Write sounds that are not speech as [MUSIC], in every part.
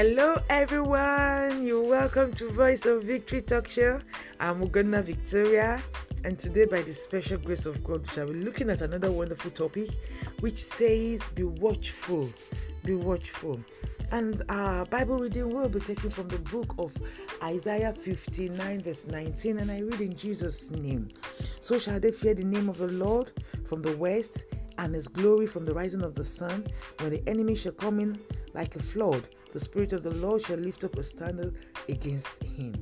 Hello, everyone. You're welcome to Voice of Victory Talk Show. I'm Ugonna Victoria, and today, by the special grace of God, we shall be looking at another wonderful topic which says, Be watchful. Be watchful. And our Bible reading will be taken from the book of Isaiah 59, verse 19, and I read in Jesus' name. So shall they fear the name of the Lord from the west, and his glory from the rising of the sun, when the enemy shall come in like a flood. The Spirit of the Lord shall lift up a standard against him.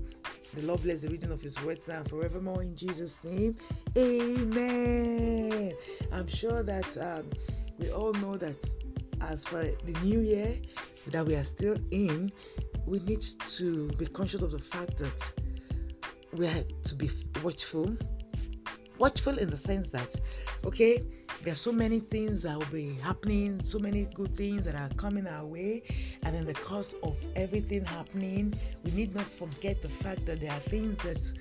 The Lord bless the reading of His words now and forevermore in Jesus' name. Amen. I'm sure that um, we all know that as for the new year that we are still in, we need to be conscious of the fact that we are to be watchful. Watchful in the sense that, okay, there are so many things that will be happening, so many good things that are coming our way, and in the course of everything happening, we need not forget the fact that there are things that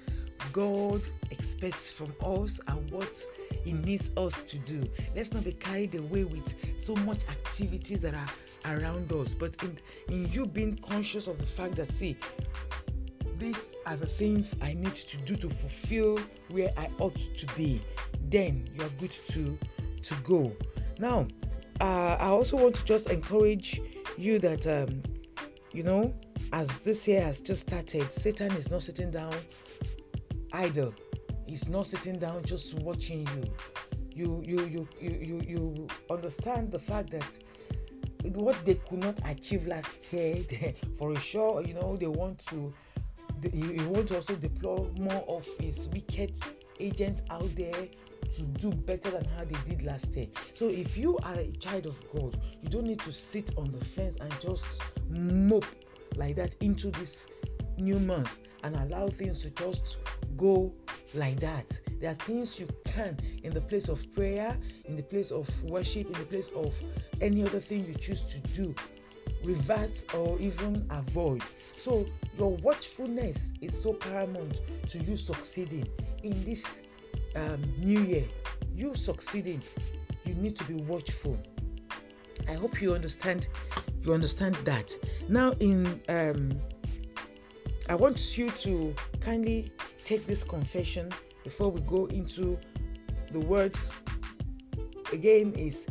God expects from us and what He needs us to do. Let's not be carried away with so much activities that are around us, but in, in you being conscious of the fact that, see, these are the things I need to do to fulfill where I ought to be. Then you are good to to go. Now, uh, I also want to just encourage you that um, you know, as this year has just started, Satan is not sitting down idle. He's not sitting down just watching you. You you you you you, you understand the fact that what they could not achieve last year, [LAUGHS] for sure, you know, they want to he, want to also deploy more of his wicked agents out there to do better than how they did last year. So if you are a child of God, you don't need to sit on the fence and just mope like that into this new month and allow things to just go like that. There are things you can in the place of prayer, in the place of worship, in the place of any other thing you choose to do revert or even avoid. So, your watchfulness is so paramount to you succeeding in this um, new year. You succeeding, you need to be watchful. I hope you understand. You understand that. Now, in um, I want you to kindly take this confession before we go into the word. Again, is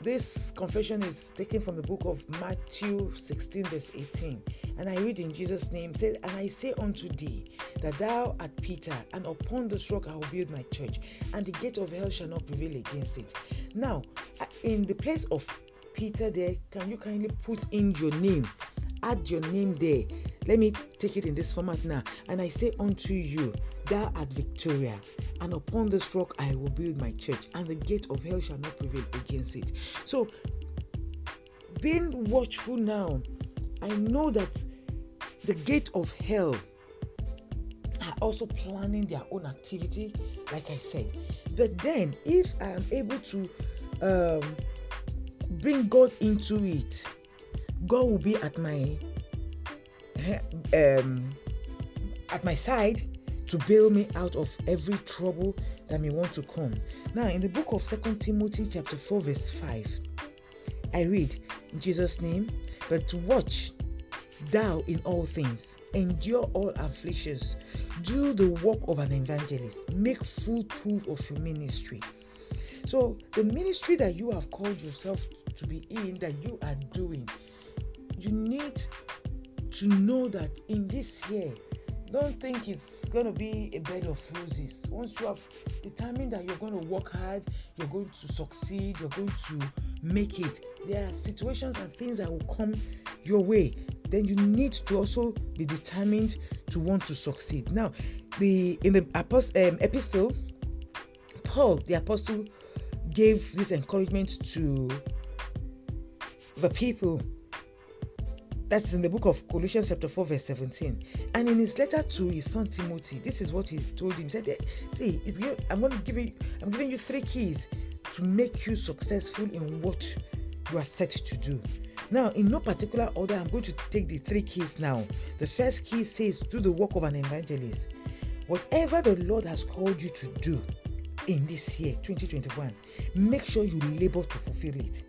this confession is taken from the book of Matthew 16, verse 18. And I read in Jesus' name, says, And I say unto thee that thou art Peter, and upon this rock I will build my church, and the gate of hell shall not prevail against it. Now, uh, in the place of Peter there, can you kindly put in your name? Add your name there. Let me take it in this format now. And I say unto you, thou art Victoria, and upon this rock I will build my church, and the gate of hell shall not prevail against it. So, being watchful now, I know that the gate of hell are also planning their own activity, like I said. But then, if I am able to um, bring God into it, God will be at my um, at my side to bail me out of every trouble that may want to come. Now, in the book of Second Timothy, chapter 4, verse 5, I read in Jesus' name, but watch thou in all things, endure all afflictions, do the work of an evangelist, make full proof of your ministry. So, the ministry that you have called yourself to be in, that you are doing, you need to know that in this year, don't think it's going to be a bed of roses. Once you have determined that you're going to work hard, you're going to succeed, you're going to make it, there are situations and things that will come your way. Then you need to also be determined to want to succeed. Now, the in the apostle, um, epistle, Paul the apostle gave this encouragement to the people that's in the book of Colossians chapter 4 verse 17. And in his letter to his son Timothy, this is what he told him. He said, see, I'm going to give you, I'm giving you three keys to make you successful in what you are set to do. Now, in no particular order, I'm going to take the three keys now. The first key says, do the work of an evangelist. Whatever the Lord has called you to do in this year, 2021, make sure you labor to fulfill it.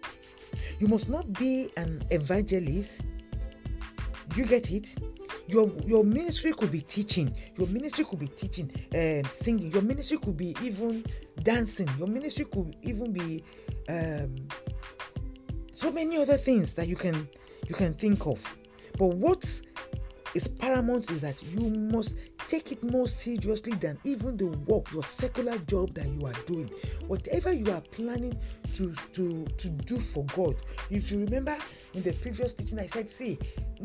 You must not be an evangelist Do you get it? Your your ministry could be teaching. Your ministry could be teaching, um, singing. Your ministry could be even dancing. Your ministry could even be um, so many other things that you can you can think of. But what is paramount is that you must take it more seriously than even the work, your secular job that you are doing. Whatever you are planning to to to do for God. If you remember in the previous teaching, I said, see,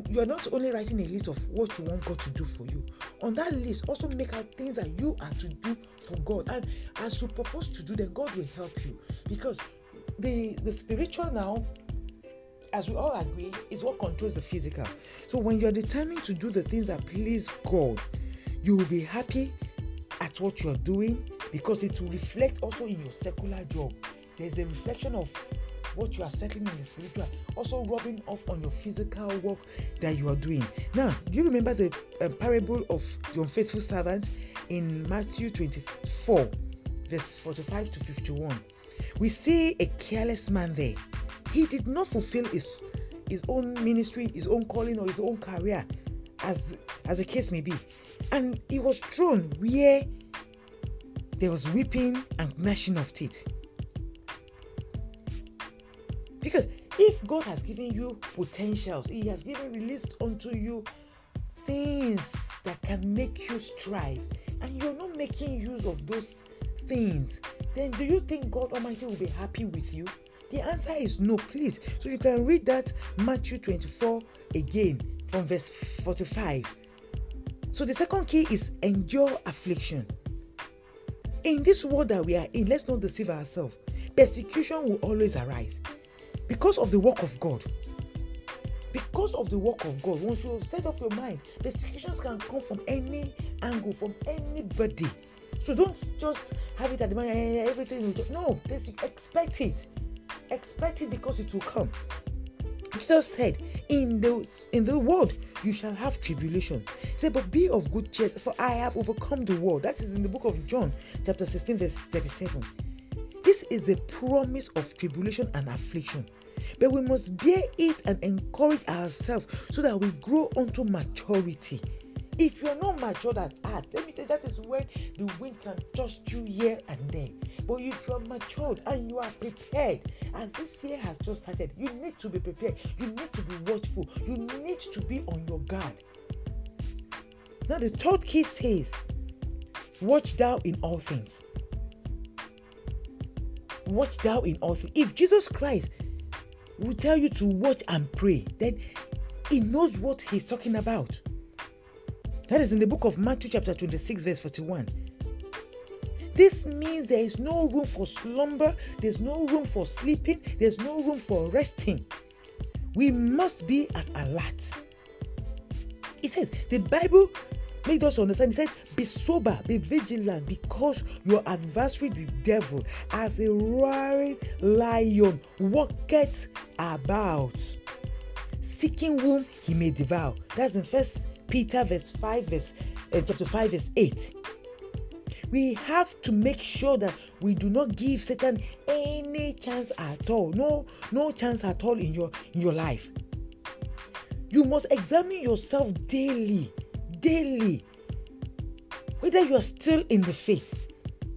you are not only writing a list of what you want God to do for you. On that list, also make out things that you are to do for God. And as you propose to do them, God will help you. Because the the spiritual now as we all agree, is what controls the physical. So when you're determined to do the things that please God, you will be happy at what you're doing because it will reflect also in your secular job. There's a reflection of what you are settling in the spiritual, also rubbing off on your physical work that you are doing. Now, do you remember the uh, parable of the unfaithful servant in Matthew 24, verse 45 to 51? We see a careless man there he did not fulfill his his own ministry, his own calling, or his own career, as as the case may be. And he was thrown where there was weeping and gnashing of teeth. Because if God has given you potentials, He has given released unto you things that can make you strive, and you're not making use of those things, then do you think God Almighty will be happy with you? The answer is no, please. So you can read that Matthew 24 again from verse 45. So the second key is endure affliction. In this world that we are in, let's not deceive ourselves. Persecution will always arise because of the work of God. Because of the work of God, once you set up your mind, persecutions can come from any angle, from anybody. So don't just have it at the mind, eh, everything will just, no, expect it expect it because it will come. Jesus said, In the in the world you shall have tribulation. He said, But be of good cheer, for I have overcome the world. That is in the book of John, chapter 16, verse 37. This is a promise of tribulation and affliction. But we must bear it and encourage ourselves so that we grow unto maturity. If you're not matured at heart, let me tell you that is when the wind can toss you here and there. But if you're matured and you are prepared, as this year has just started, you need to be prepared. You need to be watchful. You need to be on your guard. Now, the third key says, Watch thou in all things. Watch thou in all things. If Jesus Christ will tell you to watch and pray, then he knows what he's talking about. That is in the book of Matthew, chapter 26, verse 41. This means there is no room for slumber, there's no room for sleeping, there's no room for resting. We must be at alert. He says, the Bible made us understand. He said, Be sober, be vigilant, because your adversary, the devil, as a roaring lion, walketh about, seeking whom he may devour. That's in First Peter verse 5 verse uh, chapter 5 verse 8 we have to make sure that we do not give satan any chance at all. No no chance at all in your in your life. You must examine yourself daily daily. Whether you are still in the faith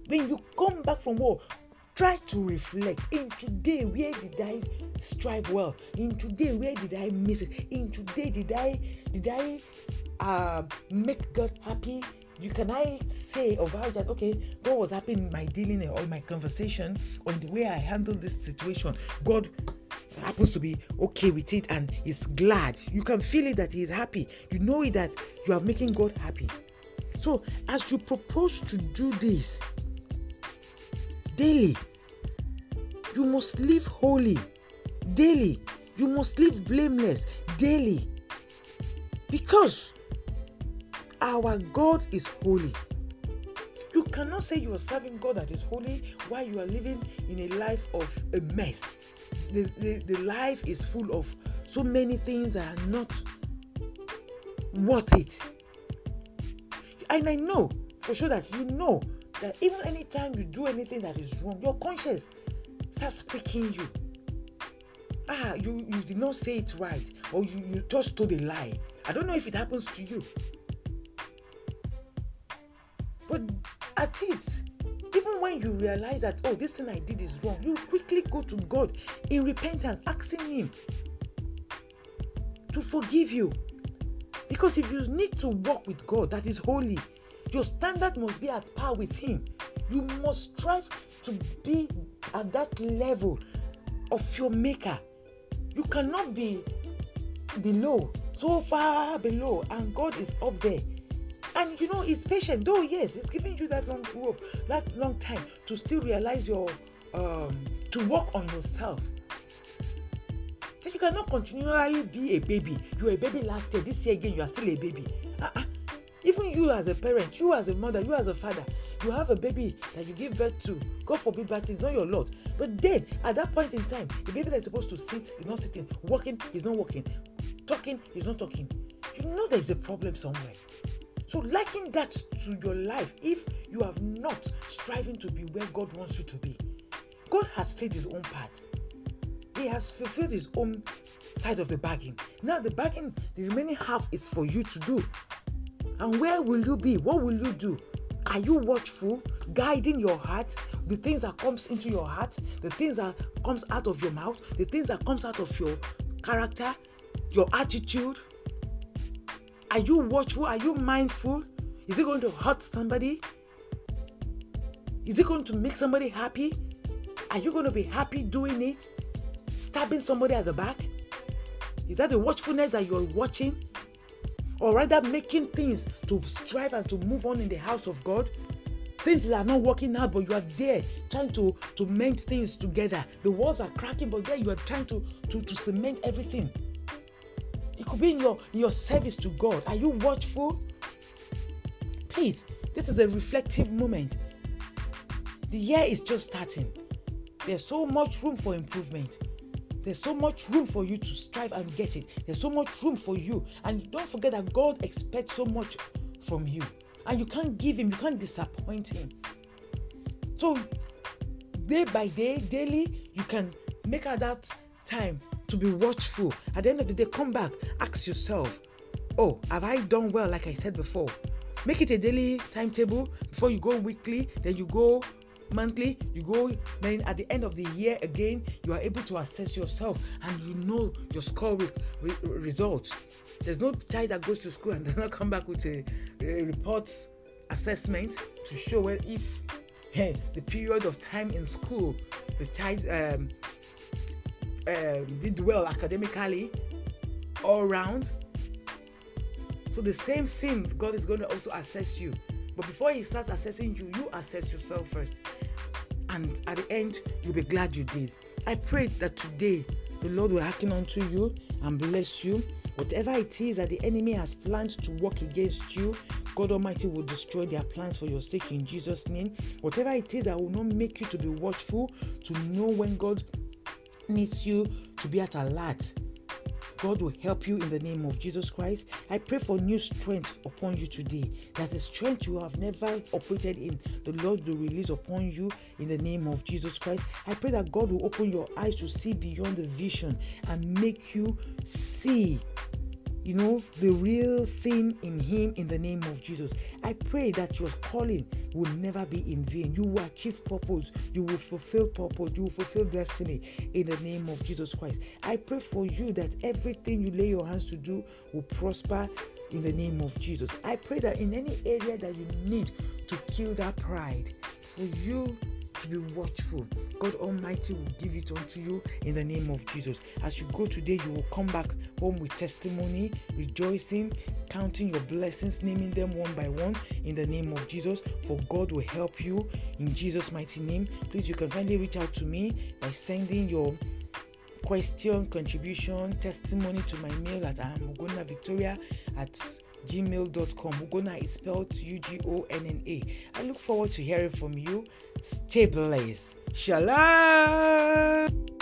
when you come back from war try to reflect. In today where did i strive well? In today where did i miss it? In today did i did i uh, make god happy? You can I say or vouch that okay, God was happy in my dealing or my conversation or in the way I handled this situation. God happens to be okay with it and is glad. You can feel it that He is happy. You know it that you are making God happy. So as you propose to do this daily, you must live holy daily. You must live blameless daily. Because our God is holy. You cannot say you are serving God that is holy while you are living in a life of a mess. The, the, the life is full of so many things that are not worth it. And I know for sure that you know that even anytime you do anything that is wrong, your conscience starts speaking you. ah, you, you did not say it right, or you, you just told a lie. I don't know if it happens to you. But at it, even when you realize that, oh, this thing I did is wrong, you quickly go to God in repentance, asking Him to forgive you. Because if you need to walk with God that is holy, your standard must be at par with Him. You must strive to be at that level of your Maker. You cannot be below, so far below, and God is up there. And you know, it's patient, though, yes, it's giving you that long rope, that long time to still realize your, um, to work on yourself. So you cannot continually be a baby. You were a baby last year, this year again, you are still a baby. Uh-uh. Even you as a parent, you as a mother, you as a father, you have a baby that you give birth to. God forbid bad it's not your lot. But then, at that point in time, the baby that is supposed to sit is not sitting, walking is not walking, talking is not talking. You know there is a problem somewhere. So, liken that to your life if you have not striving to be where God wants you to be. God has played his own part. He has fulfilled his own side of the bargain. Now, the bargain, the remaining half is for you to do. And where will you be? What will you do? Are you watchful, guiding your heart, the things that comes into your heart, the things that comes out of your mouth, the things that comes out of your character, your attitude? Are you watchful? Are you mindful? Is it going to hurt somebody? Is it going to make somebody happy? Are you going to be happy doing it? Stabbing somebody at the back? Is that the watchfulness that you're watching? Or rather, making things to strive and to move on in the house of God? Things that are not working out, but you are there trying to, to mend things together. The walls are cracking, but there you are trying to, to, to cement everything. Could be in your, your service to God. Are you watchful? Please, this is a reflective moment. The year is just starting. There's so much room for improvement. There's so much room for you to strive and get it. There's so much room for you. And don't forget that God expects so much from you. And you can't give Him, you can't disappoint Him. So, day by day, daily, you can make out that time to be watchful. At the end of the day, come back, ask yourself, Oh, have I done well, like I said before? Make it a daily timetable before you go weekly, then you go monthly you go then at the end of the year again you are able to assess yourself and you know your score re- re- results there's no child that goes to school and [LAUGHS] does not come back with a, a report assessment to show if hey, the period of time in school the child um, um, did well academically all round so the same thing god is going to also assess you but before he starts assessing you, you assess yourself first. And at the end, you'll be glad you did. I pray that today the Lord will hearken unto you and bless you. Whatever it is that the enemy has planned to work against you, God Almighty will destroy their plans for your sake in Jesus' name. Whatever it is that will not make you to be watchful, to know when God needs you to be at alert God will help you in the name of Jesus Christ. I pray for new strength upon you today. That the strength you have never operated in, the Lord will release upon you in the name of Jesus Christ. I pray that God will open your eyes to see beyond the vision and make you see you know, the real thing in Him in the name of Jesus. I pray that your calling will never be in vain. You will achieve purpose, you will fulfill purpose, you will fulfill destiny in the name of Jesus Christ. I pray for you that everything you lay your hands to do will prosper in the name of Jesus. I pray that in any area that you need to kill that pride, for you to be watchful. God Almighty will give it unto you in the name of Jesus. As you go today, you will come back home with testimony, rejoicing, counting your blessings, naming them one by one in the name of Jesus. For God will help you in Jesus' mighty name. Please, you can kindly reach out to me by sending your question, contribution, testimony to my mail at um, amugona victoria at gmail.com. Ugonna is spelled U G O N N A. I look forward to hearing from you. Stay blessed. Shalom.